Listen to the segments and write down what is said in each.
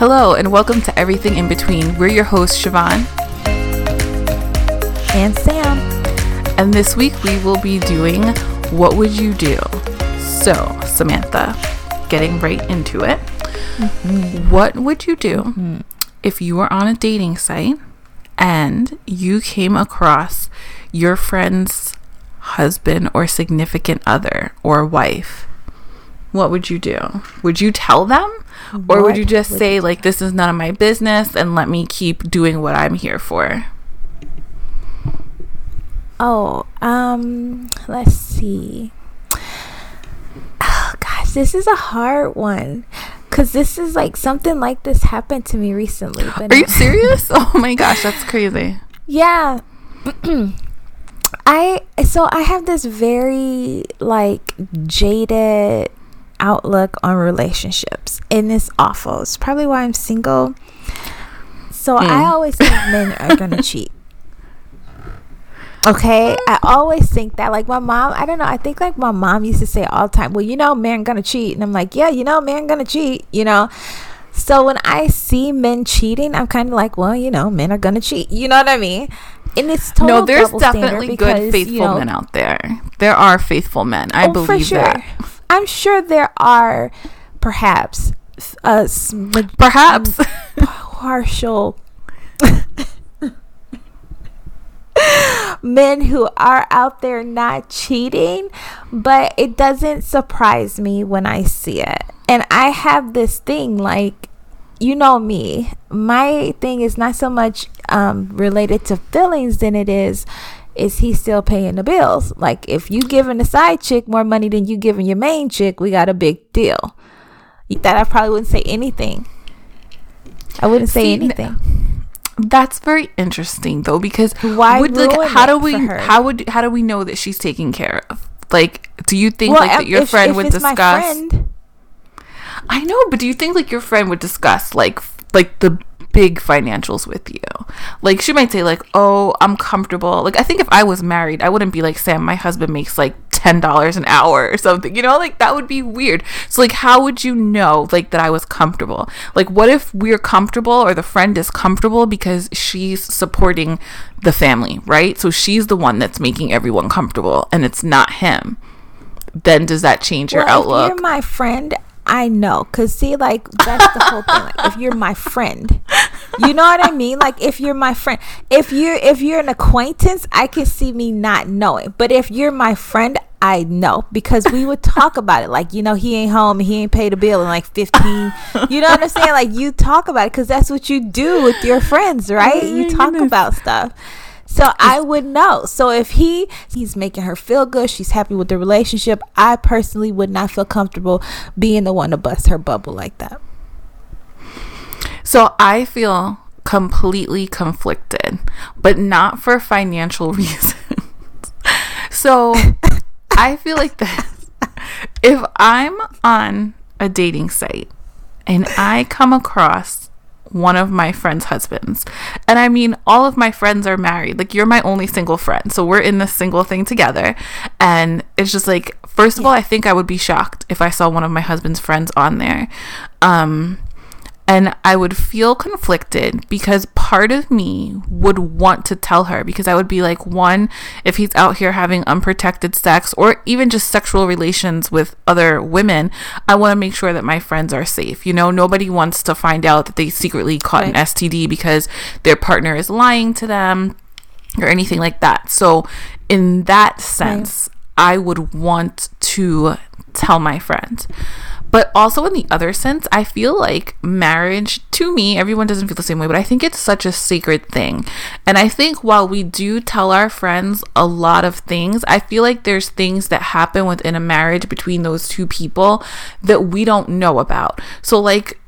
Hello, and welcome to Everything in Between. We're your hosts, Shavon and Sam. And this week we will be doing What Would You Do? So, Samantha, getting right into it. Mm-hmm. What would you do mm-hmm. if you were on a dating site and you came across your friend's husband or significant other or wife? What would you do? Would you tell them? Or what would you just would say, you like, this is none of my business and let me keep doing what I'm here for? Oh, um, let's see. Oh, gosh, this is a hard one. Cause this is like something like this happened to me recently. But Are you serious? oh my gosh, that's crazy. Yeah. I so I have this very like jaded outlook on relationships and it's awful. It's probably why I'm single. So mm. I always think men are gonna cheat. Okay, I always think that. Like my mom, I don't know. I think like my mom used to say all the time, "Well, you know, men gonna cheat," and I'm like, "Yeah, you know, men gonna cheat," you know. So when I see men cheating, I'm kind of like, well, you know, men are gonna cheat. You know what I mean? And it's total no. There's definitely because, good faithful you know, men out there. There are faithful men. I oh, believe sure. that. I'm sure there are, perhaps, uh, perhaps partial men who are out there not cheating, but it doesn't surprise me when I see it. And I have this thing like, you know me, my thing is not so much um, related to feelings than it is is he still paying the bills? Like if you giving the side chick more money than you giving your main chick, we got a big deal. That I probably wouldn't say anything. I wouldn't say See, anything. That's very interesting though, because why would like how do we how would how do we know that she's taken care of? Like, do you think well, like that your if, friend if would discuss? Friend, I know, but do you think like your friend would discuss like like the big financials with you. Like she might say like, "Oh, I'm comfortable." Like I think if I was married, I wouldn't be like, "Sam, my husband makes like $10 an hour or something." You know, like that would be weird. So like how would you know like that I was comfortable? Like what if we're comfortable or the friend is comfortable because she's supporting the family, right? So she's the one that's making everyone comfortable and it's not him. Then does that change your well, outlook? If you're my friend, I know. Cause see, like that's the whole thing. Like if you're my friend, you know what I mean? Like if you're my friend, if you're if you're an acquaintance, I can see me not knowing. But if you're my friend, I know because we would talk about it. Like, you know, he ain't home, he ain't paid a bill in like 15. You know what I'm saying? Like, you talk about it because that's what you do with your friends, right? You talk about stuff. So I would know. So if he he's making her feel good, she's happy with the relationship, I personally would not feel comfortable being the one to bust her bubble like that. So I feel completely conflicted, but not for financial reasons. so I feel like this. If I'm on a dating site and I come across one of my friends' husbands. And I mean, all of my friends are married. Like, you're my only single friend. So we're in this single thing together. And it's just like, first of all, I think I would be shocked if I saw one of my husband's friends on there. Um, and I would feel conflicted because part of me would want to tell her because I would be like, one, if he's out here having unprotected sex or even just sexual relations with other women, I want to make sure that my friends are safe. You know, nobody wants to find out that they secretly caught right. an STD because their partner is lying to them or anything like that. So, in that sense, right. I would want to tell my friend. But also in the other sense, I feel like marriage, to me, everyone doesn't feel the same way, but I think it's such a sacred thing. And I think while we do tell our friends a lot of things, I feel like there's things that happen within a marriage between those two people that we don't know about. So, like,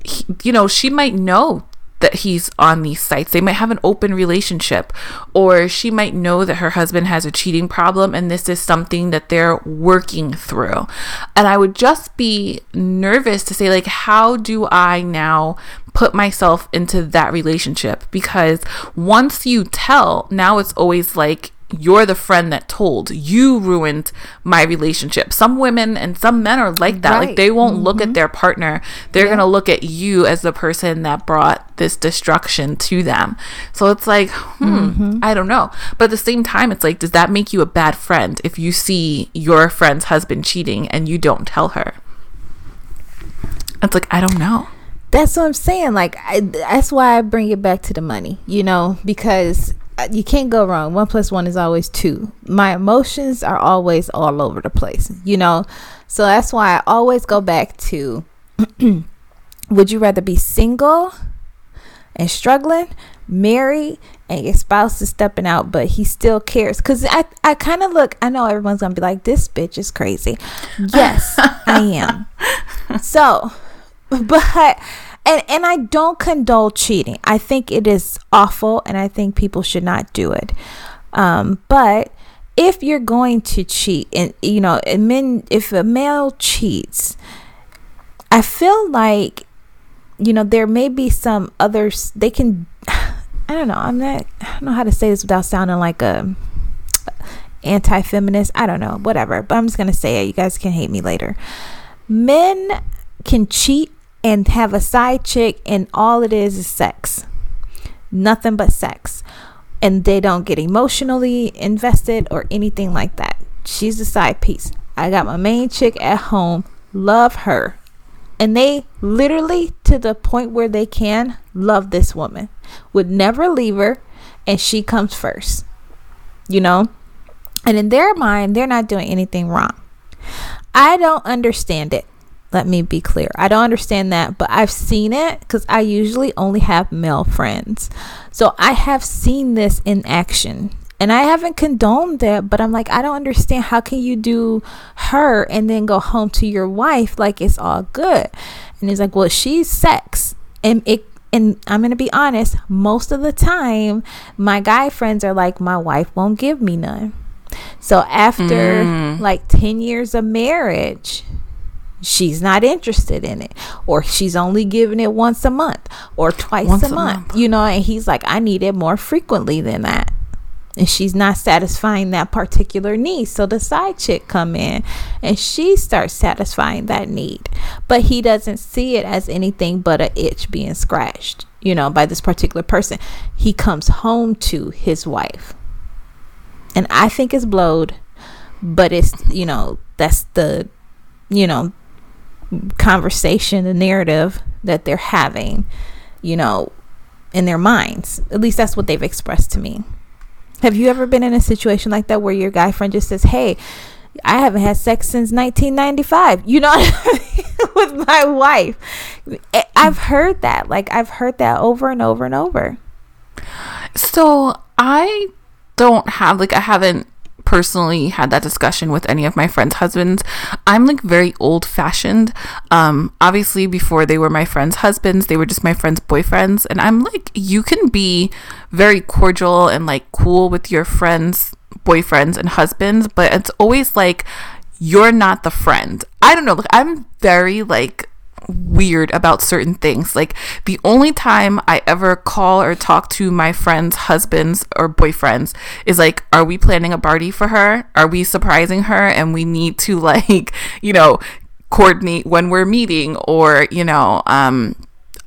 you know, she might know that he's on these sites. They might have an open relationship, or she might know that her husband has a cheating problem and this is something that they're working through. And I would just be nervous to say, like, how do I now put myself into that relationship? Because once you tell, now it's always like, you're the friend that told you ruined my relationship some women and some men are like that right. like they won't mm-hmm. look at mm-hmm. their partner they're yeah. gonna look at you as the person that brought this destruction to them so it's like hmm mm-hmm. i don't know but at the same time it's like does that make you a bad friend if you see your friend's husband cheating and you don't tell her it's like i don't know that's what i'm saying like I, that's why i bring it back to the money you know because you can't go wrong. One plus one is always two. My emotions are always all over the place, you know? So that's why I always go back to would you rather be single and struggling, married, and your spouse is stepping out, but he still cares? Because I, I kind of look, I know everyone's going to be like, this bitch is crazy. Yes, I am. So, but and and I don't condone cheating. I think it is awful, and I think people should not do it. Um, but if you're going to cheat, and you know, and men, if a male cheats, I feel like you know there may be some others they can. I don't know. I'm not. I don't know how to say this without sounding like a anti-feminist. I don't know. Whatever. But I'm just gonna say it. You guys can hate me later. Men can cheat and have a side chick and all it is is sex. Nothing but sex. And they don't get emotionally invested or anything like that. She's the side piece. I got my main chick at home, love her. And they literally, to the point where they can, love this woman, would never leave her, and she comes first. You know? And in their mind, they're not doing anything wrong. I don't understand it. Let me be clear. I don't understand that, but I've seen it because I usually only have male friends. So I have seen this in action. And I haven't condoned that, but I'm like, I don't understand. How can you do her and then go home to your wife like it's all good? And he's like, Well, she's sex. And it and I'm going to be honest, most of the time, my guy friends are like, my wife won't give me none. So after mm. like 10 years of marriage, she's not interested in it or she's only giving it once a month or twice once a, month, month, you know and he's like i need it more frequently than that. And she's not satisfying that particular need. So the side chick come in and she starts satisfying that need but he doesn't see it as anything but a itch being scratched you know by this particular person. He comes home to his wife. And i think it's blowed but it's you know that's the you know conversation, the narrative that they're having, you know, in their minds. At least that's what they've expressed to me. Have you ever been in a situation like that where your guy friend just says, "Hey, I haven't had sex since 1995." You know, with my wife. I've heard that. Like I've heard that over and over and over. So, I don't have like I haven't personally had that discussion with any of my friends' husbands. I'm like very old fashioned. Um, obviously, before they were my friends' husbands, they were just my friends' boyfriends. And I'm like, you can be very cordial and like cool with your friends' boyfriends and husbands, but it's always like, you're not the friend. I don't know. Like, I'm very like weird about certain things. Like the only time I ever call or talk to my friends' husbands or boyfriends is like, are we planning a party for her? Are we surprising her? And we need to like, you know, coordinate when we're meeting or, you know, um,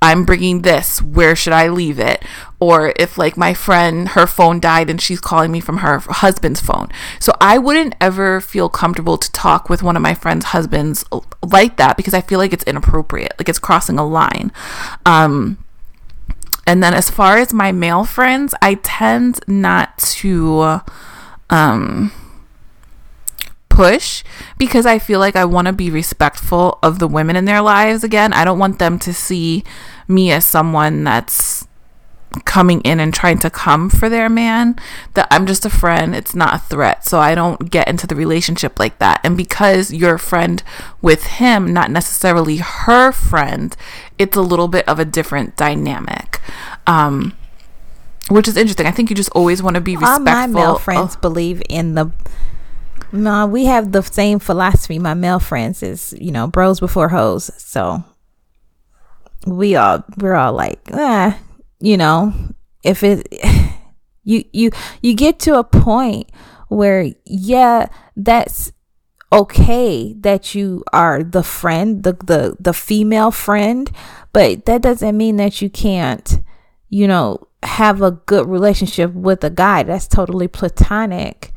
I'm bringing this. Where should I leave it? Or if like my friend, her phone died and she's calling me from her husband's phone. So I wouldn't ever feel comfortable to talk with one of my friend's husbands like that because I feel like it's inappropriate. Like it's crossing a line. Um, and then as far as my male friends, I tend not to um push because I feel like I want to be respectful of the women in their lives again. I don't want them to see me as someone that's coming in and trying to come for their man that I'm just a friend it's not a threat. So I don't get into the relationship like that. And because you're a friend with him not necessarily her friend it's a little bit of a different dynamic. Um which is interesting. I think you just always want to be respectful All my male friends believe in the no, we have the same philosophy. My male friends is, you know, bros before hoes. So we all we're all like, ah, you know, if it You you you get to a point where yeah, that's okay that you are the friend, the the the female friend, but that doesn't mean that you can't, you know, have a good relationship with a guy that's totally platonic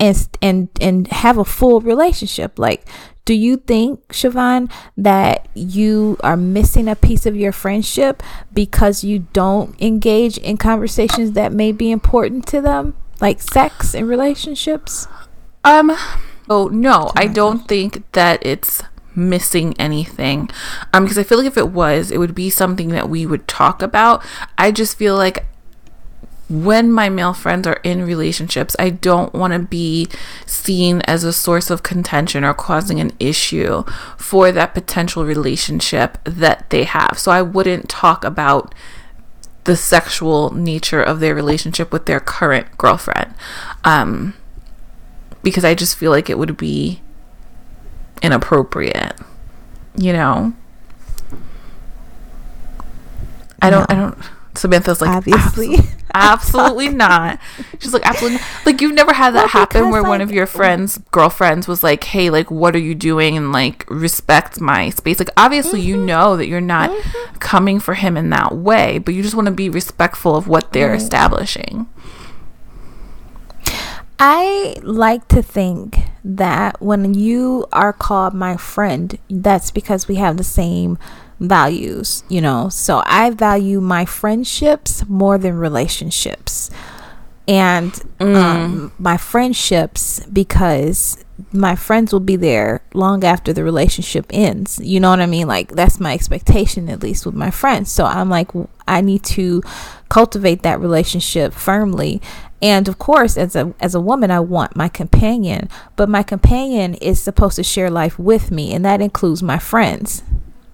and and and have a full relationship. Like, do you think, Shavon, that you are missing a piece of your friendship because you don't engage in conversations that may be important to them, like sex and relationships? Um, oh no, I don't think that it's missing anything. Um, because I feel like if it was, it would be something that we would talk about. I just feel like when my male friends are in relationships, I don't want to be seen as a source of contention or causing an issue for that potential relationship that they have. So I wouldn't talk about the sexual nature of their relationship with their current girlfriend. Um, because I just feel like it would be inappropriate, you know? I don't, I don't. Samantha's like, Obviously. absolutely, absolutely not. She's like, absolutely, not. like you've never had that Well, happen where one of your friends, girlfriends, was like, hey, like, what are you doing, and like respect my space. Like, obviously, you Mm-hmm. know that you're not coming for him in that way, but you just want to be respectful of what they're establishing. I like to think that when you are called my friend, that's because we have the same values, you know. So I value my friendships more than relationships. And um, my friendships because my friends will be there long after the relationship ends. You know what I mean? Like that's my expectation at least with my friends. So I'm like I need to cultivate that relationship firmly. And of course, as a as a woman, I want my companion, but my companion is supposed to share life with me, and that includes my friends.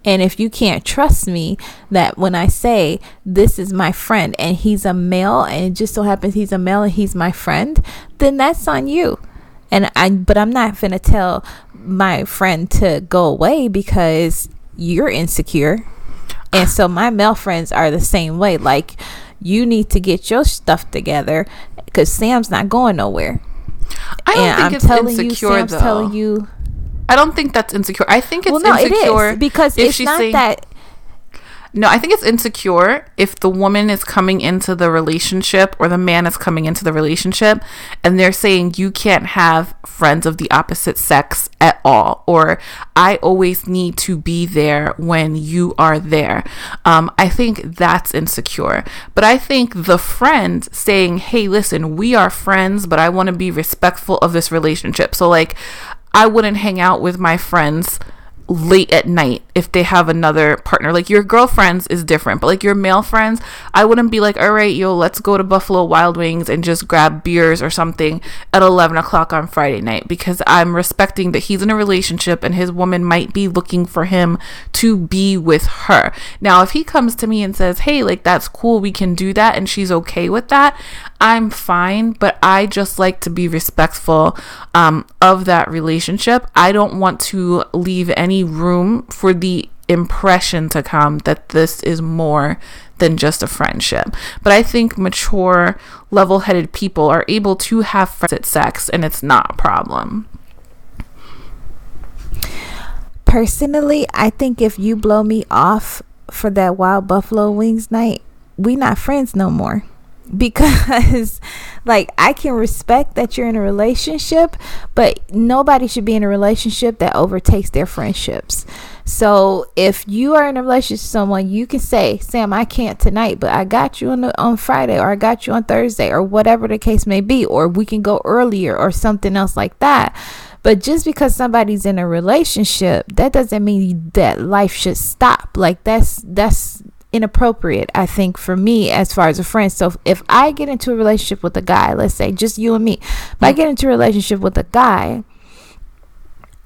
And if you can't trust me, that when I say this is my friend and he's a male, and it just so happens he's a male and he's my friend, then that's on you. And I, but I'm not gonna tell my friend to go away because you're insecure. And so my male friends are the same way. Like you need to get your stuff together because Sam's not going nowhere. I don't and think I'm it's telling you, insecure Sam's though. telling you. I don't think that's insecure. I think it's Well, no, insecure is because if it's she's not saying- that. No, I think it's insecure if the woman is coming into the relationship or the man is coming into the relationship and they're saying you can't have friends of the opposite sex at all, or I always need to be there when you are there. Um, I think that's insecure. But I think the friend saying, hey, listen, we are friends, but I want to be respectful of this relationship. So, like, I wouldn't hang out with my friends late at night if they have another partner. Like your girlfriends is different, but like your male friends, I wouldn't be like, all right, yo, let's go to Buffalo Wild Wings and just grab beers or something at 11 o'clock on Friday night because I'm respecting that he's in a relationship and his woman might be looking for him to be with her. Now, if he comes to me and says, hey, like that's cool, we can do that, and she's okay with that, I'm fine, but I just like to be respectful um, of that relationship. I don't want to leave any room for the impression to come that this is more than just a friendship. But I think mature, level headed people are able to have friends at sex and it's not a problem. Personally, I think if you blow me off for that wild buffalo wings night, we not friends no more. Because like I can respect that you're in a relationship, but nobody should be in a relationship that overtakes their friendships. So if you are in a relationship with someone, you can say, Sam, I can't tonight, but I got you on the, on Friday or I got you on Thursday or whatever the case may be, or we can go earlier or something else like that. But just because somebody's in a relationship, that doesn't mean that life should stop. Like that's that's inappropriate, I think, for me as far as a friend. So if I get into a relationship with a guy, let's say just you and me, if I mm-hmm. get into a relationship with a guy,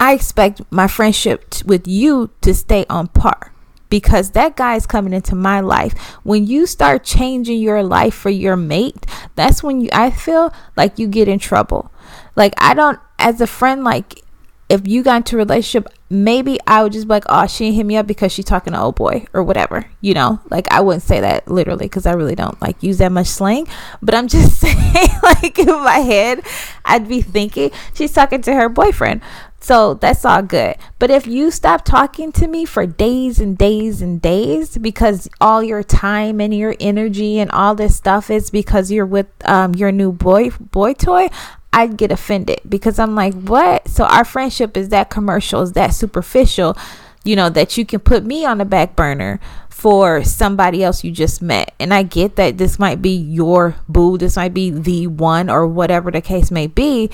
I expect my friendship t- with you to stay on par because that guy is coming into my life. When you start changing your life for your mate, that's when you I feel like you get in trouble. Like I don't as a friend like if you got into a relationship, maybe I would just be like, oh, she didn't hit me up because she's talking to old boy or whatever, you know? Like, I wouldn't say that literally because I really don't like use that much slang. But I'm just saying, like, in my head, I'd be thinking she's talking to her boyfriend. So that's all good. But if you stop talking to me for days and days and days because all your time and your energy and all this stuff is because you're with um, your new boy boy toy, I'd get offended because I'm like, what? So our friendship is that commercial, is that superficial, you know, that you can put me on the back burner for somebody else you just met. And I get that this might be your boo, this might be the one or whatever the case may be.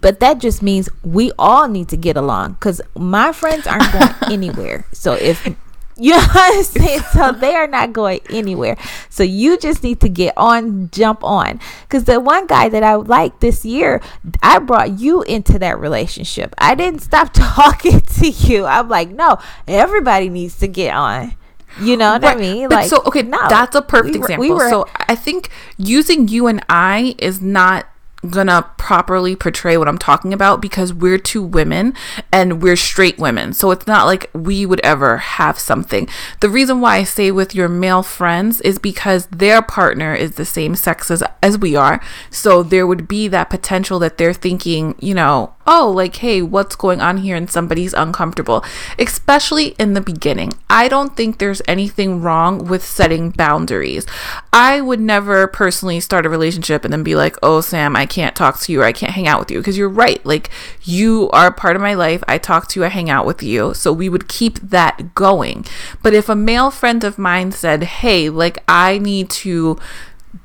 But that just means we all need to get along because my friends aren't going anywhere. So if you know what I'm saying? So they are not going anywhere. So you just need to get on, jump on. Because the one guy that I liked this year, I brought you into that relationship. I didn't stop talking to you. I'm like, no, everybody needs to get on. You know what right. I mean? But like, so okay, no, that's a perfect we were, example. We were, so I think using you and I is not gonna properly portray what I'm talking about because we're two women and we're straight women. So it's not like we would ever have something. The reason why I say with your male friends is because their partner is the same sex as, as we are. So there would be that potential that they're thinking, you know, oh, like, hey, what's going on here? And somebody's uncomfortable, especially in the beginning. I don't think there's anything wrong with setting boundaries. I would never personally start a relationship and then be like, oh, Sam, I can't talk to you or I can't hang out with you. Because you're right. Like, you are a part of my life. I talk to you, I hang out with you. So we would keep that going. But if a male friend of mine said, hey, like, I need to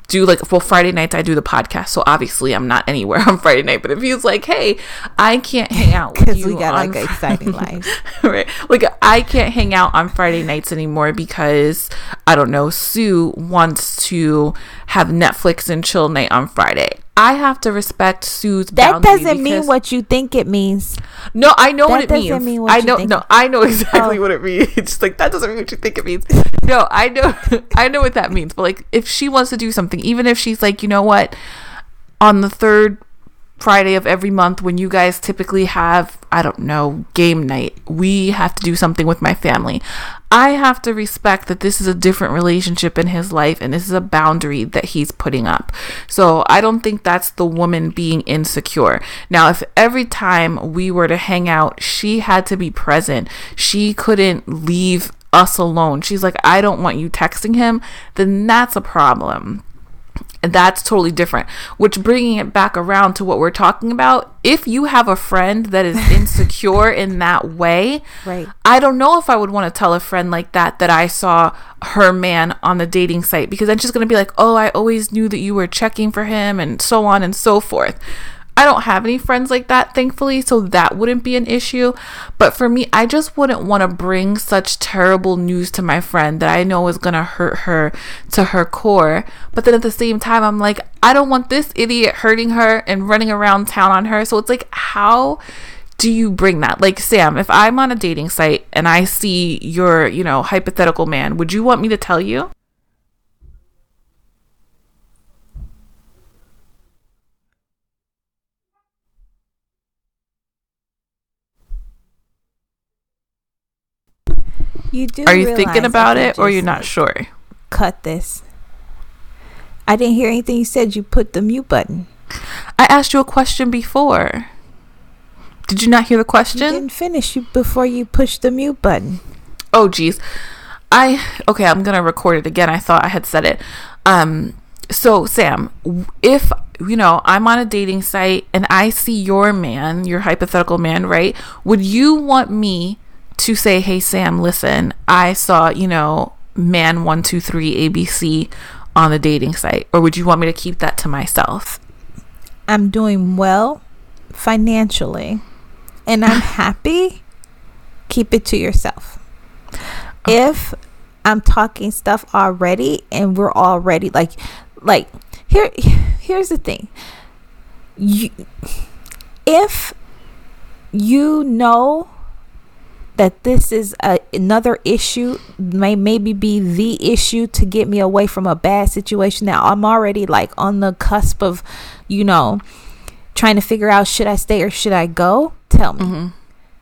do like well Friday nights I do the podcast, so obviously I'm not anywhere on Friday night. But if he's like, hey, I can't hang out with you, we got like an exciting life, right? Like I can't hang out on Friday nights anymore because I don't know. Sue wants to have Netflix and chill night on Friday. I have to respect Sue's That doesn't mean what you think it means. No, I know what it means. Mean what I know no, I know exactly oh. what it means. It's like that doesn't mean what you think it means. No, I know I know what that means. But like if she wants to do something, even if she's like, you know what, on the third Friday of every month when you guys typically have, I don't know, game night. We have to do something with my family. I have to respect that this is a different relationship in his life and this is a boundary that he's putting up. So I don't think that's the woman being insecure. Now, if every time we were to hang out, she had to be present, she couldn't leave us alone. She's like, I don't want you texting him, then that's a problem that's totally different. Which bringing it back around to what we're talking about, if you have a friend that is insecure in that way, right. I don't know if I would want to tell a friend like that that I saw her man on the dating site because then she's going to be like, "Oh, I always knew that you were checking for him and so on and so forth." I don't have any friends like that, thankfully, so that wouldn't be an issue. But for me, I just wouldn't want to bring such terrible news to my friend that I know is going to hurt her to her core. But then at the same time, I'm like, I don't want this idiot hurting her and running around town on her. So it's like, how do you bring that? Like, Sam, if I'm on a dating site and I see your, you know, hypothetical man, would you want me to tell you? You do. Are you thinking about it, or you're not sure? Cut this. I didn't hear anything you said. You put the mute button. I asked you a question before. Did you not hear the question? You didn't finish you before you pushed the mute button. Oh, geez. I okay. I'm gonna record it again. I thought I had said it. Um. So Sam, if you know I'm on a dating site and I see your man, your hypothetical man, right? Would you want me to say, hey, Sam, listen, I saw, you know, man123 ABC on the dating site? Or would you want me to keep that to myself? I'm doing well financially and I'm happy. Keep it to yourself. Okay. If I'm talking stuff already and we're already like, like, here, here's the thing. You, if you know that this is a, another issue may maybe be the issue to get me away from a bad situation that I'm already like on the cusp of you know trying to figure out should I stay or should I go tell me.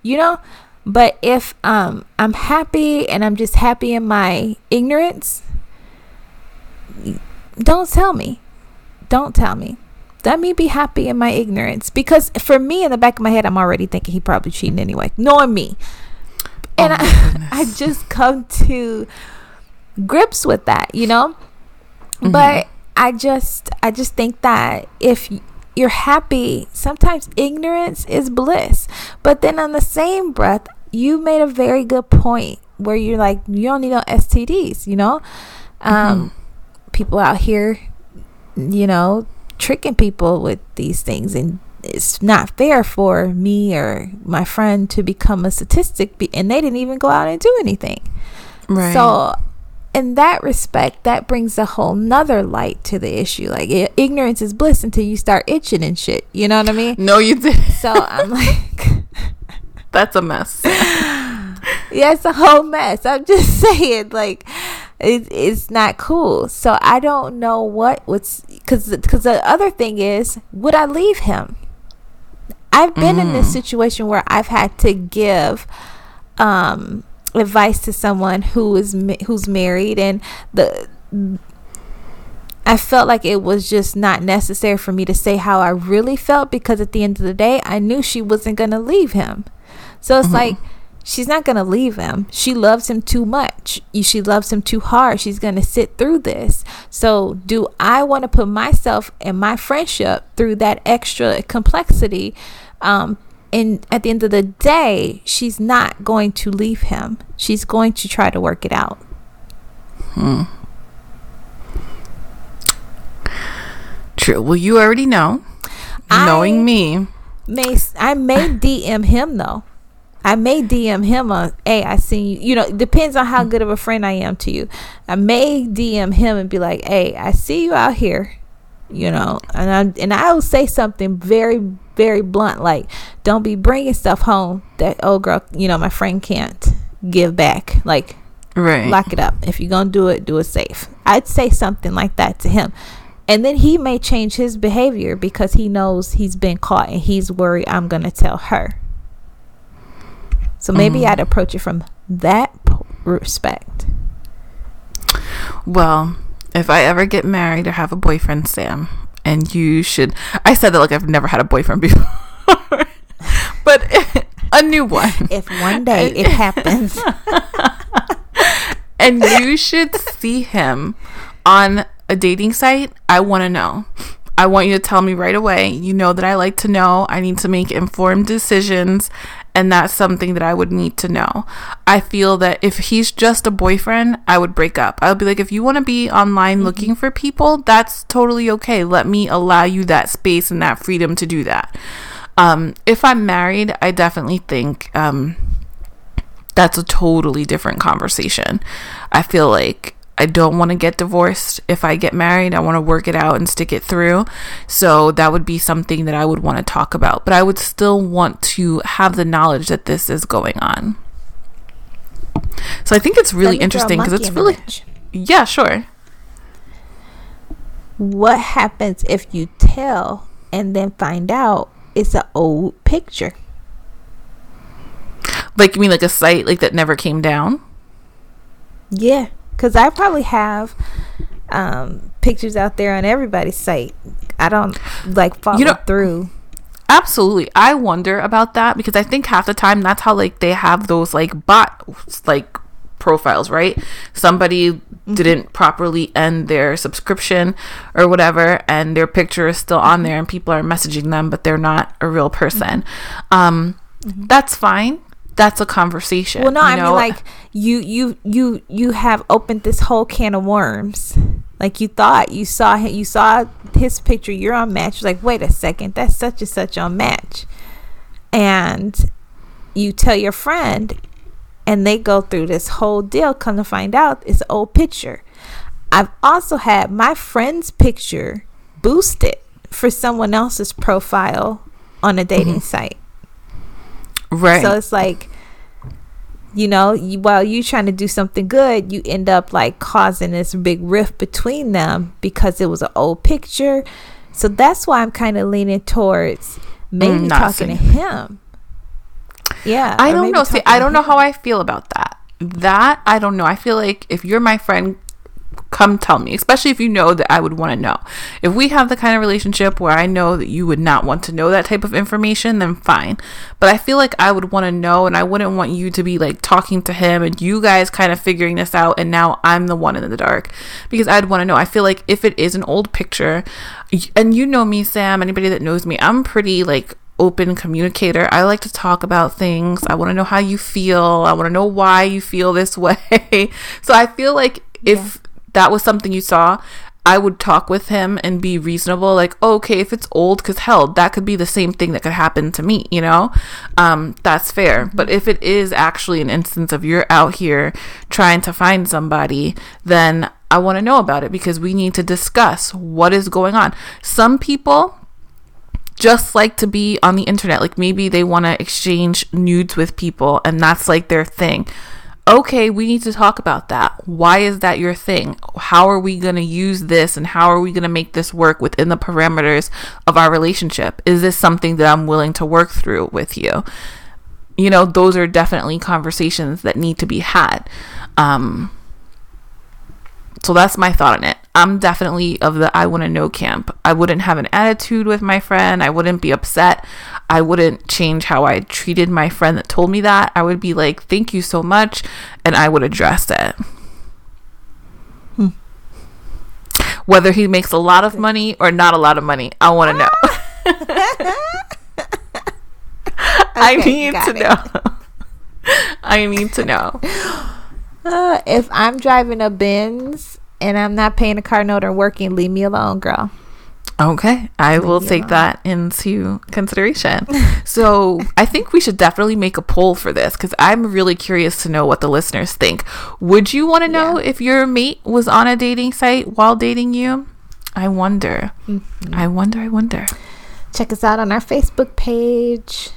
You know? But if um I'm happy and I'm just happy in my ignorance, don't tell me. Don't tell me. Let me be happy in my ignorance. Because for me in the back of my head I'm already thinking he probably cheating anyway. Knowing me. And Oh I. I just come to grips with that, you know? Mm-hmm. But I just I just think that if you're happy, sometimes ignorance is bliss. But then on the same breath, you made a very good point where you're like you don't need no STDs, you know? Um people out here, you know, tricking people with these things and it's not fair for me or my friend to become a statistic be- and they didn't even go out and do anything. Right. So, in that respect, that brings a whole nother light to the issue. Like, i- ignorance is bliss until you start itching and shit. You know what I mean? no, you did. So, I'm like, That's a mess. yeah, it's a whole mess. I'm just saying, like, it, it's not cool. So, I don't know what, what's, because because the other thing is, would I leave him? I've been in this situation where I've had to give um, advice to someone who is ma- who's married, and the I felt like it was just not necessary for me to say how I really felt because at the end of the day, I knew she wasn't gonna leave him. So it's like she's not gonna leave him. She loves him too much. She loves him too hard. She's gonna sit through this. So do I want to put myself and my friendship through that extra complexity? Um, and at the end of the day, she's not going to leave him. She's going to try to work it out. Hmm. True. Well, you already know. I- Knowing me. May I may DM him though. I may DM him on, hey, I seen you. You know, it depends on how mm-hmm. good of a friend I am to you. I may DM him and be like, hey, I see you out here. You know, and I and I will say something very very blunt, like, don't be bringing stuff home that oh girl, you know, my friend can't give back. Like, Right. lock it up. If you're gonna do it, do it safe. I'd say something like that to him. And then he may change his behavior because he knows he's been caught and he's worried I'm gonna tell her. So maybe Mm. I'd approach it from that respect. Well, if I ever get married or have a boyfriend, Sam, and you should. I said that like I've never had a boyfriend before, but a new one. If one day it happens, and you should see him on a dating site, I want to know. I want you to tell me right away. You know that I like to know. I need to make informed decisions, and that's something that I would need to know. I feel that if he's just a boyfriend, I would break up. I would be like, if you want to be online looking for people, that's totally okay. Let me allow you that space and that freedom to do that. Um, if I'm married, I definitely think um, that's a totally different conversation. I feel like I don't want to get divorced if I get married. I want to work it out and stick it through. So that would be something that I would want to talk about. But I would still want to have the knowledge that this is going on. So I think it's really Let me throw a interesting because it's really wrench. yeah, sure. what happens if you tell and then find out it's an old picture? Like you mean like a site like that never came down? Yeah, because I probably have um, pictures out there on everybody's site. I don't like follow You know- through. Absolutely. I wonder about that because I think half the time that's how like they have those like bot like profiles, right? Somebody didn't properly end their subscription or whatever and their picture is still on there and people are messaging them but they're not a real person. Um that's fine. That's a conversation. Well, no, you I know? mean like you you you you have opened this whole can of worms. Like you thought you saw him, you saw his picture. You're on Match. You're like, wait a second, that's such and such on Match, and you tell your friend, and they go through this whole deal. Come to find out, it's an old picture. I've also had my friend's picture boosted for someone else's profile on a mm-hmm. dating site. Right. So it's like, you know, you, while you're trying to do something good, you end up like causing this big rift between them because it was an old picture. So that's why I'm kind of leaning towards maybe Mm, talking to him Yeah. I don't know. See, I don't know how I feel about that. That I don't know. I feel like if you're my friend, come tell me, especially if you know that I would want to know. If we have the kind of relationship where I know that you would not want to know that type of information, then fine. But I feel like I would want to know, and I wouldn't want you to be like talking to him and you guys kind of figuring this out, and now I'm the one in the dark because I'd want to know. I feel like if it is an old picture, and you know me, Sam, anybody that knows me, I'm pretty like open communicator. I like to talk about things. I want to know how you feel. I want to know why you feel this way. so I feel like if that was something you saw, I would talk with him and be reasonable. Like, oh, okay, if it's old, because hell, that could be the same thing that could happen to me, you know? Um, that's fair. But if it is actually an instance of you're out here trying to find somebody, then I want to know about it because we need to discuss what is going on. Some people just like to be on the internet. Like maybe they want to exchange nudes with people and that's like their thing. Okay, we need to talk about that. Why is that your thing? How are we going to use this and how are we going to make this work within the parameters of our relationship? Is this something that I'm willing to work through with you? You know, those are definitely conversations that need to be had. Um, so that's my thought on it. I'm definitely of the I want to know camp. I wouldn't have an attitude with my friend. I wouldn't be upset. I wouldn't change how I treated my friend that told me that. I would be like, thank you so much. And I would address it. Whether he makes a lot of money or not a lot of money, I want to know. I need to it. know. I need to know. Uh, if I'm driving a Benz and I'm not paying a car note or working, leave me alone, girl. Okay, I will take that into consideration. so, I think we should definitely make a poll for this because I'm really curious to know what the listeners think. Would you want to know if your mate was on a dating site while dating you? I wonder. Mm-hmm. I wonder. I wonder. Check us out on our Facebook page.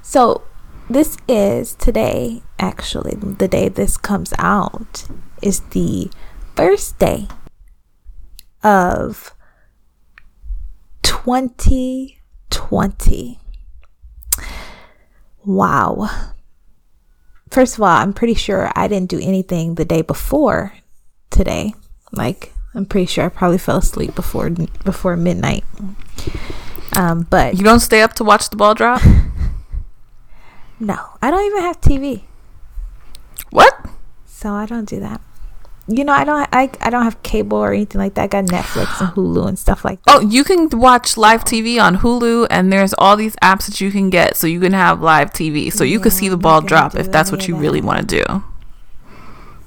So, this is today, actually, the day this comes out, is the first day of 2020. Wow. First of all, I'm pretty sure I didn't do anything the day before today. Like, I'm pretty sure I probably fell asleep before before midnight. Um, but You don't stay up to watch the ball drop? no, I don't even have TV, What? so I don't do that. You know, I don't. I, I don't have cable or anything like that. I got Netflix and Hulu and stuff like oh, that. Oh, you can watch live TV on Hulu, and there's all these apps that you can get so you can have live TV. So you can see the ball drop if that's what you really want to do.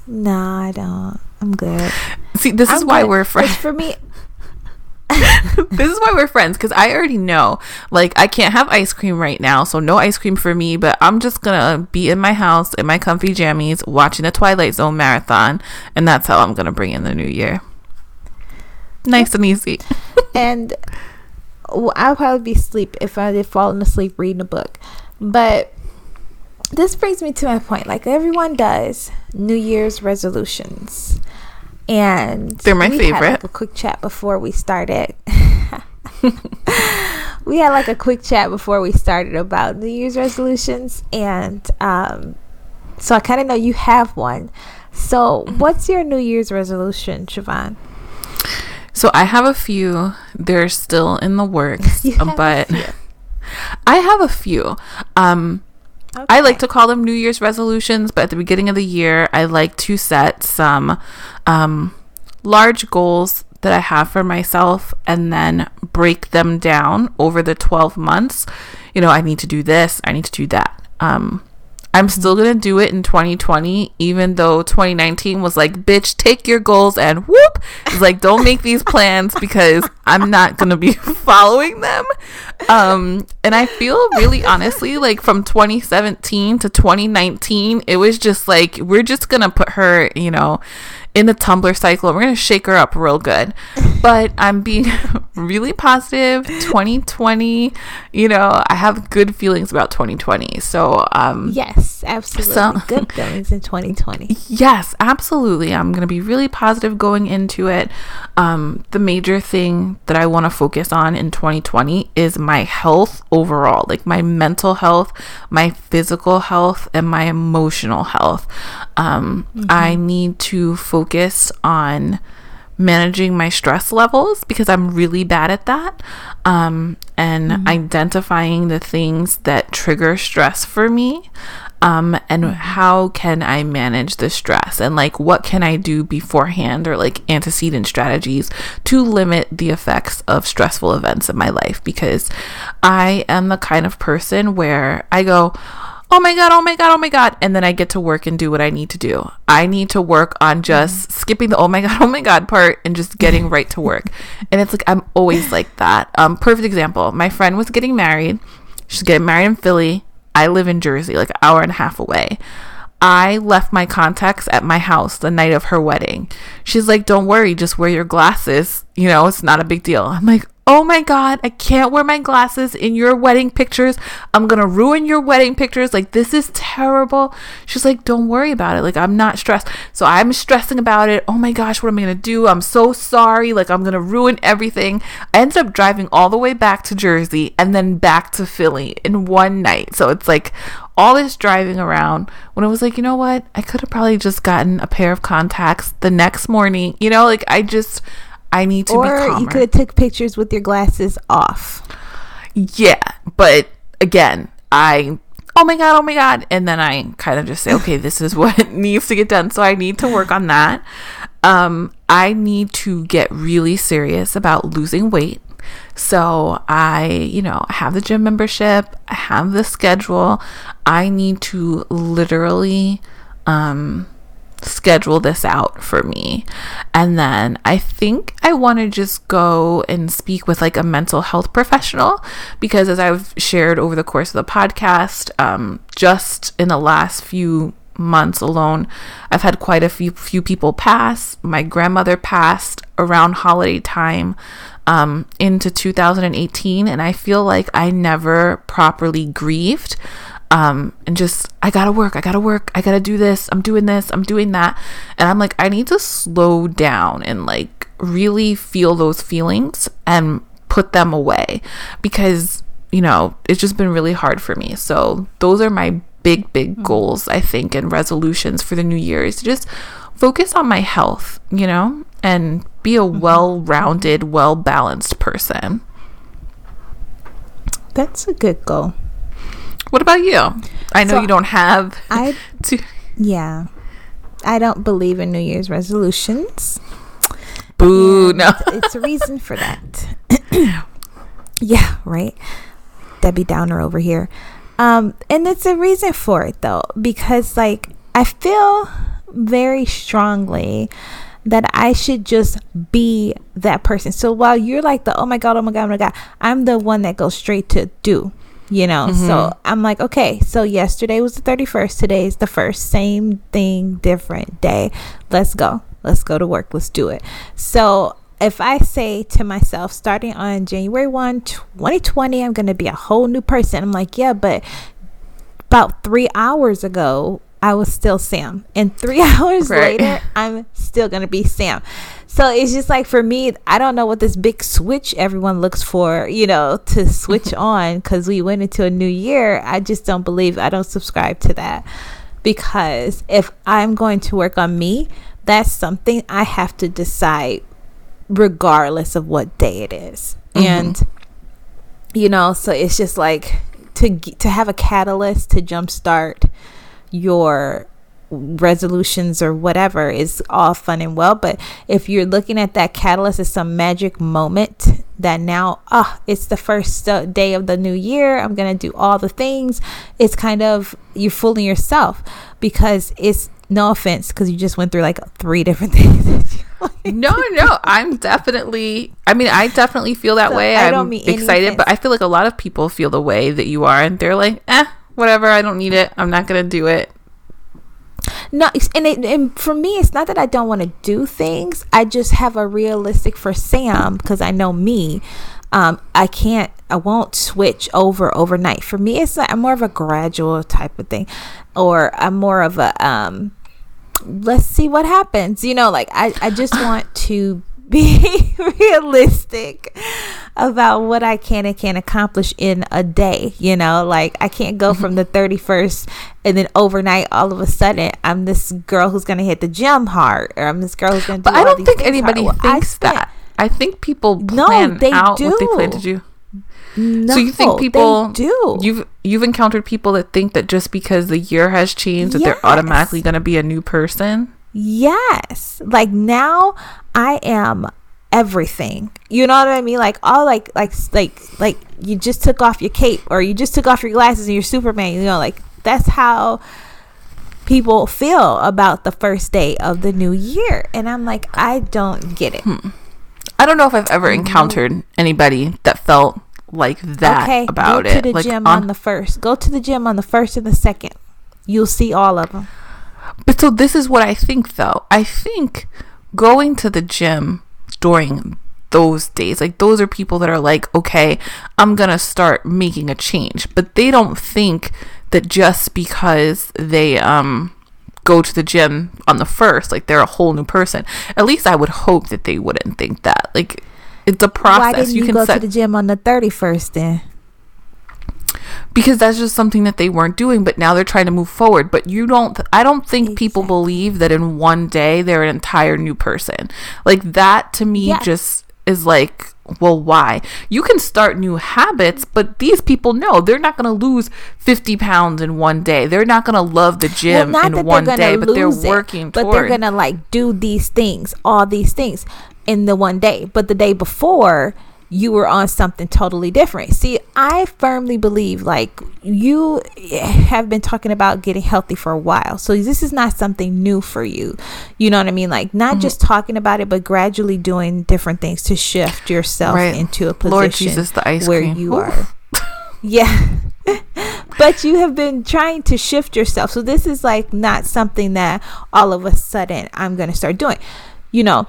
No, I don't. I'm good. See, this is I'm why good. we're friends. for me. this is why we're friends because I already know, like, I can't have ice cream right now, so no ice cream for me. But I'm just gonna be in my house in my comfy jammies watching a Twilight Zone marathon, and that's how I'm gonna bring in the new year. Nice and easy. and I'll probably be asleep if I had fallen asleep reading a book. But this brings me to my point. Like everyone does, New Year's resolutions, and They're my we Had, favorite. like, a quick chat before we started. we had like a quick chat before we started about New Year's resolutions, and um, so I kind of know you have one. So, what's your New Year's resolution, Shavon? So I have a few. They're still in the works, You have a but. I have a few. Um, I like to call them New Year's resolutions, but at the beginning of the year, I like to set some um, large goals that I have for myself and then break them down over the 12 months. You know, I need to do this, I need to do that. Um, I'm still going to do it in 2020, even though 2019 was like, bitch, take your goals and whoop. It's like, don't make these plans because I'm not going to be following them. Um, and I feel really honestly like from 2017 to 2019, it was just like, we're just going to put her, you know, in the Tumblr cycle. We're going to shake her up real good. But I'm being really positive. 2020, you know, I have good feelings about 2020. So, um, yes, absolutely. So, good feelings in 2020. Yes, absolutely. I'm going to be really positive going into it. Um, the major thing that I want to focus on in 2020 is my health overall, like my mental health, my physical health, and my emotional health. Um, mm-hmm. I need to focus on managing my stress levels because I'm really bad at that. Um, and mm-hmm. identifying the things that trigger stress for me. Um, and mm-hmm. how can I manage the stress and like what can I do beforehand or like antecedent strategies to limit the effects of stressful events in my life because I am the kind of person where I go, oh my god, oh my god, oh my god, and then I get to work and do what I need to do. I need to work on just mm-hmm. skipping the oh my god, oh my god part and just getting right to work. And it's like I'm always like that. Um, perfect example. My friend was getting married. She's getting married in Philly. I live in Jersey, like an hour and a half away. I left my contacts at my house the night of her wedding. She's like, Don't worry, just wear your glasses. You know, it's not a big deal. I'm like, oh my God, I can't wear my glasses in your wedding pictures. I'm going to ruin your wedding pictures. Like, this is terrible. She's like, don't worry about it. Like, I'm not stressed. So I'm stressing about it. Oh my gosh, what am I going to do? I'm so sorry. Like, I'm going to ruin everything. I ended up driving all the way back to Jersey and then back to Philly in one night. So it's like, all this driving around when I was like, you know what? I could have probably just gotten a pair of contacts the next morning. You know, like I just I need to or be calmer. you could have took pictures with your glasses off. Yeah, but again, I oh my god, oh my god, and then I kind of just say, okay, this is what needs to get done. So I need to work on that. Um, I need to get really serious about losing weight. So I, you know, have the gym membership, I have the schedule. I need to literally um schedule this out for me. And then I think I want to just go and speak with like a mental health professional because, as I've shared over the course of the podcast, um, just in the last few months alone, I've had quite a few few people pass. My grandmother passed around holiday time um, into 2018, and I feel like I never properly grieved um, and just I gotta work, I gotta work, I gotta do this, I'm doing this, I'm doing that, and I'm like, I need to slow down and like really feel those feelings and put them away because you know it's just been really hard for me. So those are my big, big mm-hmm. goals I think and resolutions for the new year is to just focus on my health, you know, and be a mm-hmm. well-rounded, well-balanced person. That's a good goal. What about you? I know so you don't have. I to- yeah, I don't believe in New Year's resolutions. Boo! no, it's a reason for that. yeah, right. Debbie Downer over here. Um, and it's a reason for it though, because like I feel very strongly that I should just be that person. So while you're like the oh my god, oh my god, oh my god, I'm the one that goes straight to do you know mm-hmm. so i'm like okay so yesterday was the 31st today is the first same thing different day let's go let's go to work let's do it so if i say to myself starting on january 1 2020 i'm going to be a whole new person i'm like yeah but about three hours ago i was still sam and three hours right. later i'm still going to be sam so it's just like for me, I don't know what this big switch everyone looks for, you know, to switch on because we went into a new year. I just don't believe, I don't subscribe to that. Because if I'm going to work on me, that's something I have to decide regardless of what day it is. Mm-hmm. And, you know, so it's just like to, to have a catalyst to jumpstart your resolutions or whatever is all fun and well but if you're looking at that catalyst as some magic moment that now ah oh, it's the first uh, day of the new year i'm gonna do all the things. It's kind of you're fooling yourself because it's no offense because you just went through like three different things no no i'm definitely i mean i definitely feel that so way. I'm excited but i feel like a lot of people feel the way that you are and they're like eh whatever i don't need it. I'm not gonna do it No, and, it, and for me, it's not that I don't want to do things. I just have a realistic for Sam because I know me. Um, I can't, I won't switch over overnight. For me, it's like I'm more of a gradual type of thing, or I'm more of a um, let's see what happens. You know, like I, I just want to be realistic about what I can and can't accomplish in a day. You know, like I can't go from the mm-hmm. 31st and then overnight, all of a sudden, I'm this girl who's going to hit the gym hard, or I'm this girl who's going to do But I don't think anybody hard. Well, I thinks that. I think people No, they out what they plan do. to do. No, so you think they people do? You've you've encountered people that think that just because the year has changed that they're automatically going to be a new person. Yes. Like now I am everything. You know what I mean? Like all like like like like you just took off your cape or you just took off your glasses and you're Superman, you know, like that's how people feel about the first day of the new year. And I'm like, I don't get it. Hmm. I don't know if I've ever mm-hmm. encountered anybody that felt like that okay, about go it. to the like gym on- on the first. Go to the gym on the first and the second. You'll see all of them. But so this is what I think though. I think going to the gym during those days, like those are people that are like, okay, I'm going to start making a change. But they don't think that just because they um go to the gym on the first, like they're a whole new person. At least I would hope that they wouldn't think that. Like it's a process. Why didn't you, can go set to the gym on the 31st then? Because that's just something that they weren't doing but now they're trying to move forward. But you don't i don't think people believe that in one day they're an entire new person. Like that to me Yes. just is like well why? You can start new habits but these people know they're not going to lose 50 pounds in one day. They're not going to love the gym in one day but they're it, working but toward they're gonna like do these things, all these things in the one day. But the day before, you were on something totally different. See, I firmly believe like you have been talking about getting healthy for a while. So this is not something new for you. You know what I mean? Like not Mm-hmm. just talking about it, but gradually doing different things to shift yourself Right. into a position Lord Jesus, the ice where cream. you Oof. are. Yeah. but you have been trying to shift yourself. So this is like not something that all of a sudden I'm going to start doing. You know,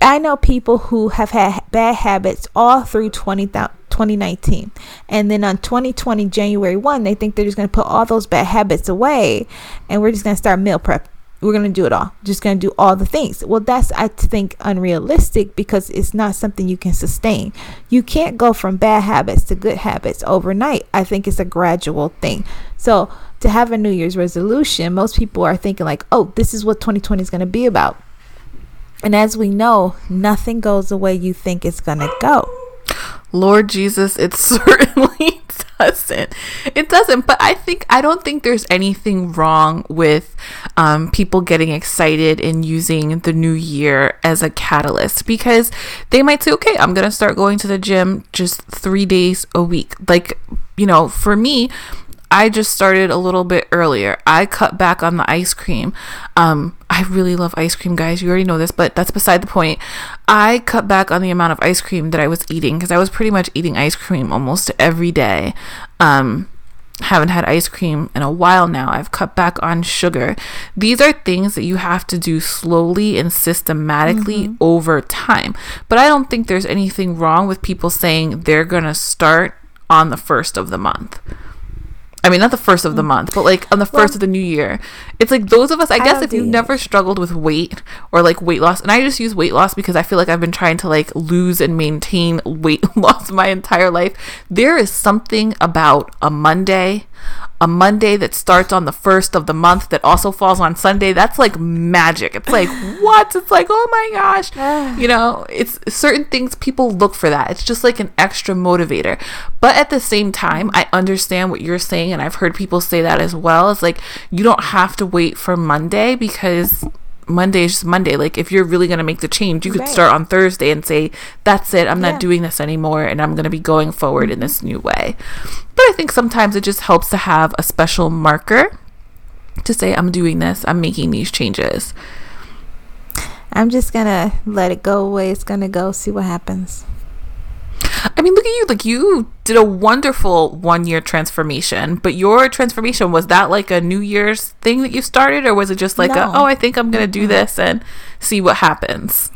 I know people who have had bad habits all through 20, 2019. And then on 2020, January 1, they think they're just going to put all those bad habits away and we're just going to start meal prep. We're going to do it all. Just going to do all the things. Well, that's, I think, unrealistic because it's not something you can sustain. You can't go from bad habits to good habits overnight. I think it's a gradual thing. So, to have a New Year's resolution, most people are thinking, like, oh, this is what 2020 is going to be about. And as we know, nothing goes the way you think it's going to go. Lord Jesus, it certainly doesn't. It doesn't. But I think I don't think there's anything wrong with um, people getting excited and using the new year as a catalyst because they might say, "Okay, I'm gonna start going to the gym just three days a week." Like, you know, for me. I just started a little bit earlier. I cut back on the ice cream. Um, I really love ice cream, guys. You already know this, but that's beside the point. I cut back on the amount of ice cream that I was eating because I was pretty much eating ice cream almost every day. Um, haven't had ice cream in a while now. I've cut back on sugar. These are things that you have to do slowly and systematically over time. But I don't think there's anything wrong with people saying they're going to start on the first of the month. I mean, not the first of the mm. month, but like on the first of the new year. It's like those of us, I, I guess, if you've never struggled with weight or like weight loss, and I just use weight loss because I feel like I've been trying to like lose and maintain weight loss my entire life. There is something about a Monday, a Monday that starts on the first of the month that also falls on Sunday. That's like magic. It's like, what? It's like, oh my gosh. You know, it's certain things people look for that. It's just like an extra motivator. But at the same time, I understand what you're saying, and I've heard people say that as well. It's like you don't have to wait for Monday because Monday is just Monday. Like if you're really gonna make the change, you could Right. start on Thursday and say, That's it, I'm Yeah. not doing this anymore and I'm gonna be going forward in this new way. But I think sometimes it just helps to have a special marker to say, I'm doing this, I'm making these changes. I'm just going to let it go away. it's going to go, see what happens. I mean, look at you. Like you did a wonderful one year transformation, but your transformation was that like a New Year's thing that you started, or was it just like No. a oh, I think I'm gonna do this and see what happens?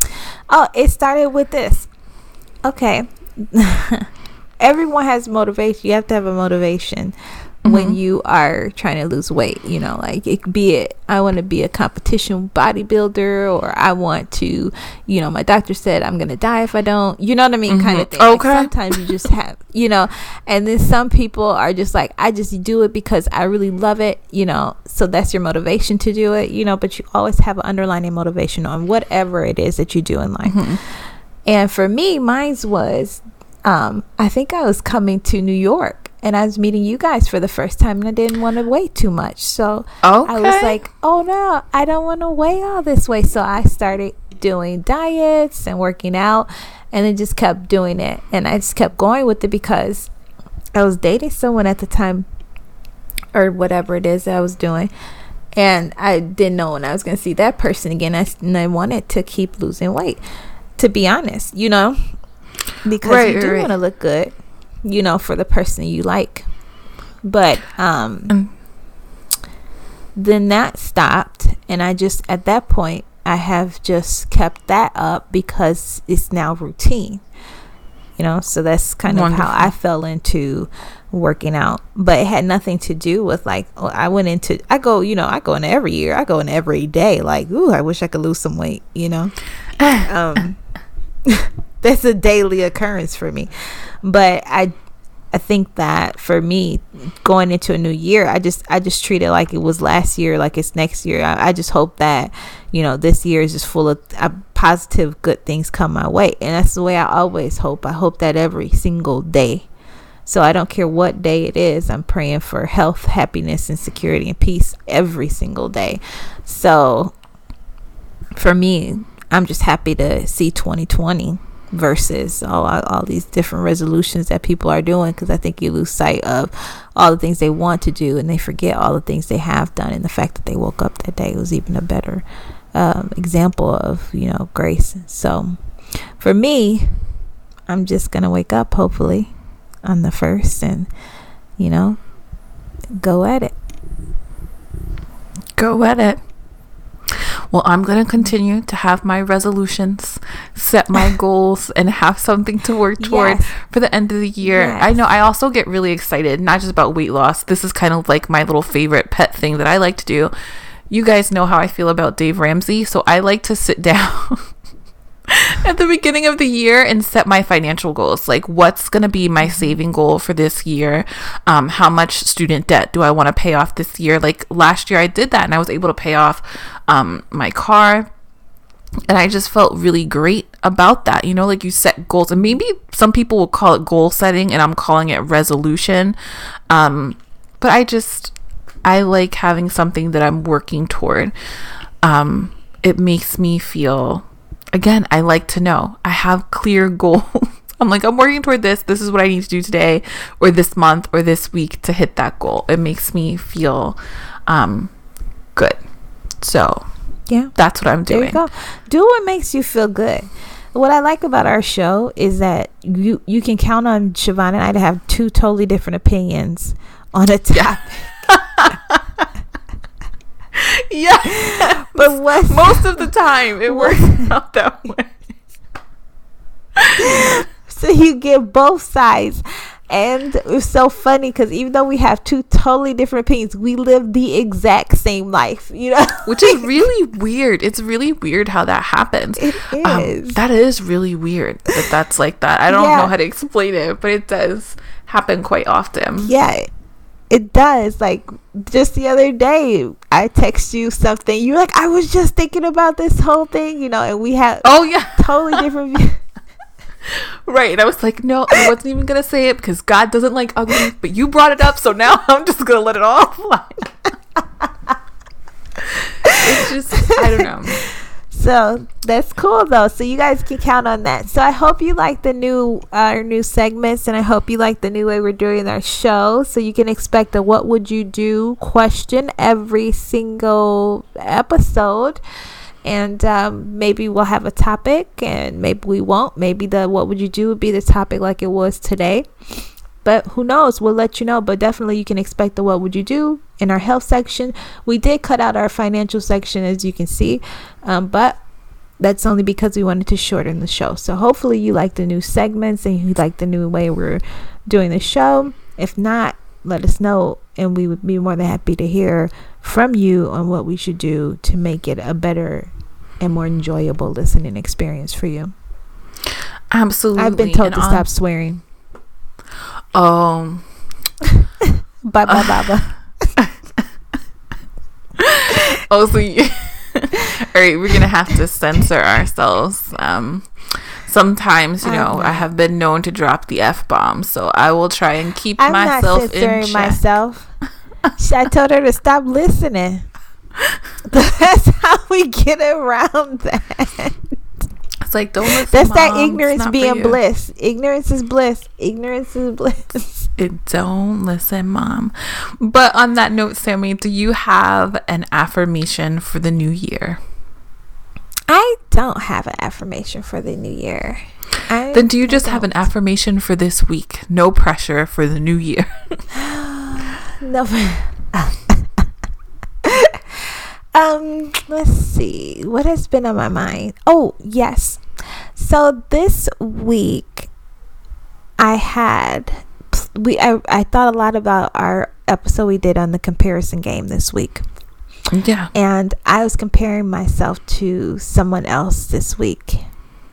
Oh, it started with this. Okay. Everyone has motivation. You have to have a motivation when mm-hmm. you are trying to lose weight. You know, like it be it. I want to be a competition bodybuilder, or I want to, you know, my doctor said I'm gonna die if I don't. You know what I mean, mm-hmm. kind of thing. Like, Okay. sometimes you just have, you know, and then some people are just like, I just do it because I really love it. You know, so that's your motivation to do it. You know, but you always have an underlying motivation on whatever it is that you do in life. Mm-hmm. And for me, mine's was um, I think I was coming to New York and I was meeting you guys for the first time and I didn't want to wait too much. So I was like, oh no, I don't want to weigh all this way. So I started doing diets and working out and then just kept doing it. And I just kept going with it because I was dating someone at the time or whatever it is that I was doing. And I didn't know when I was going to see that person again. I, and I wanted to keep losing weight, to be honest, you know, because Right, you do right, want to look good, you know, for the person you like. But um, Mm. then that stopped. And I just, at that point, I have just kept that up because it's now routine. You know, so that's kind of how I fell into working out. But it had nothing to do with like oh, I went into I go, you know, I go in every year. I go in every day. Like, ooh, I wish I could lose some weight, you know. um that's a daily occurrence for me. But I I think that for me, going into a new year, I just I just treat it like it was last year, like it's next year. I, I just hope that you know this year is just full of uh, positive, good things come my way, and that's the way I always hope. I hope that every single day. So I don't care what day it is. I'm praying for health, happiness, and security and peace every single day. So for me, I'm just happy to see 2020 versus all, all these different resolutions that people are doing because I think you lose sight of all the things they want to do and they forget all the things they have done and the fact that they woke up that day was even a better um, example of you know grace. So for me, I'm just gonna wake up hopefully on the first and you know go at it. Go at it. Well, I'm going to continue to have my resolutions, set my goals, and have something to work toward Yes. for the end of the year. I know I also get really excited, not just about weight loss. This is kind of like my little favorite pet thing that I like to do. You guys know how I feel about Dave Ramsey, so I like to sit down at the beginning of the year and set my financial goals. Like what's going to be my saving goal for this year? Um, how much student debt do i want to pay off this year? Like last year i did that and i was able to pay off um, my car. And i just felt really great about that you know like you set goals. And maybe some people will call it goal setting and i'm calling it resolution. Um, but i just i like having something that i'm working toward. Um, it makes me feel again i like to know i have clear goals i'm like i'm working toward this this is what i need to do today or this month or this week to hit that goal it makes me feel um good so Yeah. that's what i'm There doing you go. Do what makes you feel good. What I like about our show is that you you can count on Shavon and I to have two totally different opinions on a topic. yeah But what most of the time it works out that way so you get both sides. And it's so funny because even though we have two totally different opinions, we live the exact same life. You know, which is really weird. It's really weird how that happens. It Um, is. that is really weird that that's like that. I don't Yeah. know how to explain it, but it does happen quite often. yeah, it does. Like just the other day, I text you something. You're like, I was just thinking about this whole thing, you know, and we had Oh yeah, totally different views. right. And I was like, no, I wasn't even gonna say it because God doesn't like ugly, but you brought it up, so now I'm just gonna let it all fly. it's just I don't know. So that's cool though. So you guys can count on that. So I hope you like the new our new segments and I hope you like the new way we're doing our show. So you can expect a what would you do question every single episode. and um, maybe we'll have a topic and maybe we won't maybe the what would you do would be the topic like it was today but who knows we'll let you know but definitely you can expect the what would you do in our health section we did cut out our financial section as you can see um, but that's only because we wanted to shorten the show so hopefully you like the new segments and you like the new way we're doing the show if not let us know and we would be more than happy to hear from you on what we should do to make it a better and more enjoyable listening experience for you. Absolutely. I've been told and to on- stop swearing. Oh. bye bye bye. oh, so you- all right, we're gonna have to censor ourselves. Um, sometimes you know I have been known to drop the f bomb, so I will try and keep I'm myself not censoring in check. myself. I told her to stop listening. That's how we get around that. It's like don't listen. That's mom. that ignorance being bliss. Ignorance is bliss. Ignorance is bliss. It don't listen, mom. But on that note, Sammy, do you have an affirmation for the new year? I don't have an affirmation for the new year. I, then do you just have an affirmation for this week? No pressure for the new year. no. um, let's see. What has been on my mind? Oh, yes. So this week I had we I, I thought a lot about our episode we did on the comparison game this week. Yeah. And I was comparing myself to someone else this week.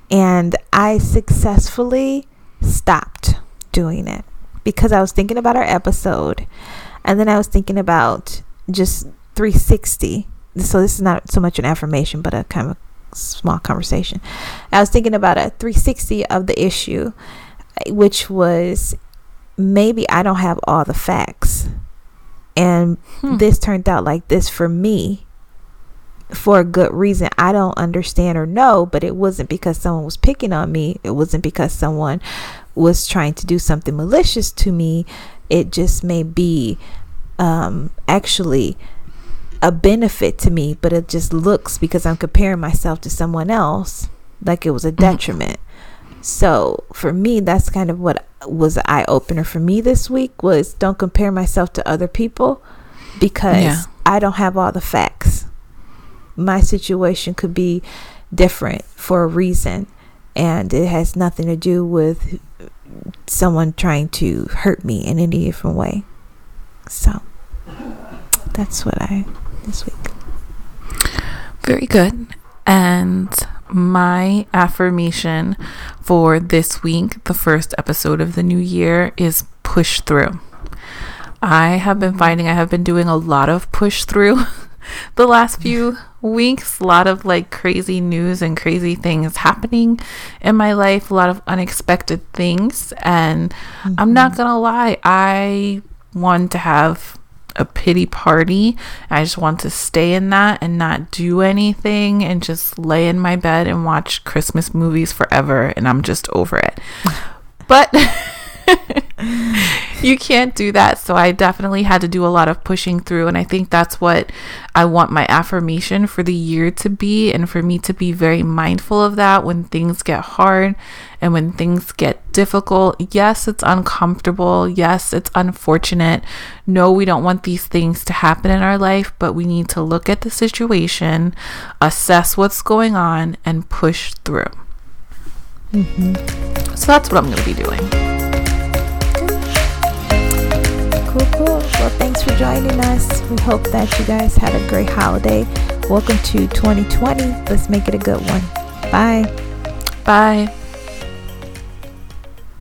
And I successfully stopped doing it because I was thinking about our episode and then I was thinking about just 360. So this is not so much an affirmation, but a kind of small conversation. I was thinking about a 360 of the issue, which was maybe I don't have all the facts and hmm. this turned out like this for me for a good reason. I don't understand or know, but it wasn't because someone was picking on me. It wasn't because someone was trying to do something malicious to me. It just may be um, actually a benefit to me, but it just looks because I'm comparing myself to someone else like it was a mm-hmm. detriment. So for me, that's kind of what was an eye opener for me this week was don't compare myself to other people because yeah. I don't have all the facts. My situation could be different for a reason and it has nothing to do with someone trying to hurt me in any different way. So that's what I this week. Very good. And my affirmation for this week, the first episode of the new year, is push through. I have been finding I have been doing a lot of push through the last few weeks. A lot of like crazy news and crazy things happening in my life, a lot of unexpected things. And mm-hmm. I'm not mm-hmm. gonna lie, I want to have a pity party. I just want to stay in that and not do anything and just lay in my bed and watch Christmas movies forever. And I'm just over it. But. you can't do that. So I definitely had to do a lot of pushing through. And I think that's what I want my affirmation for the year to be. And for me to be very mindful of that when things get hard and when things get difficult. Yes, it's uncomfortable. Yes, it's unfortunate. No, we don't want these things to happen in our life, but we need to look at the situation, assess what's going on, and push through. Mm-hmm. So that's what I'm going to be doing cool, cool. Well, thanks for joining us. We hope that you guys had a great holiday. Welcome to 2020. Let's make it a good one. Bye. Bye.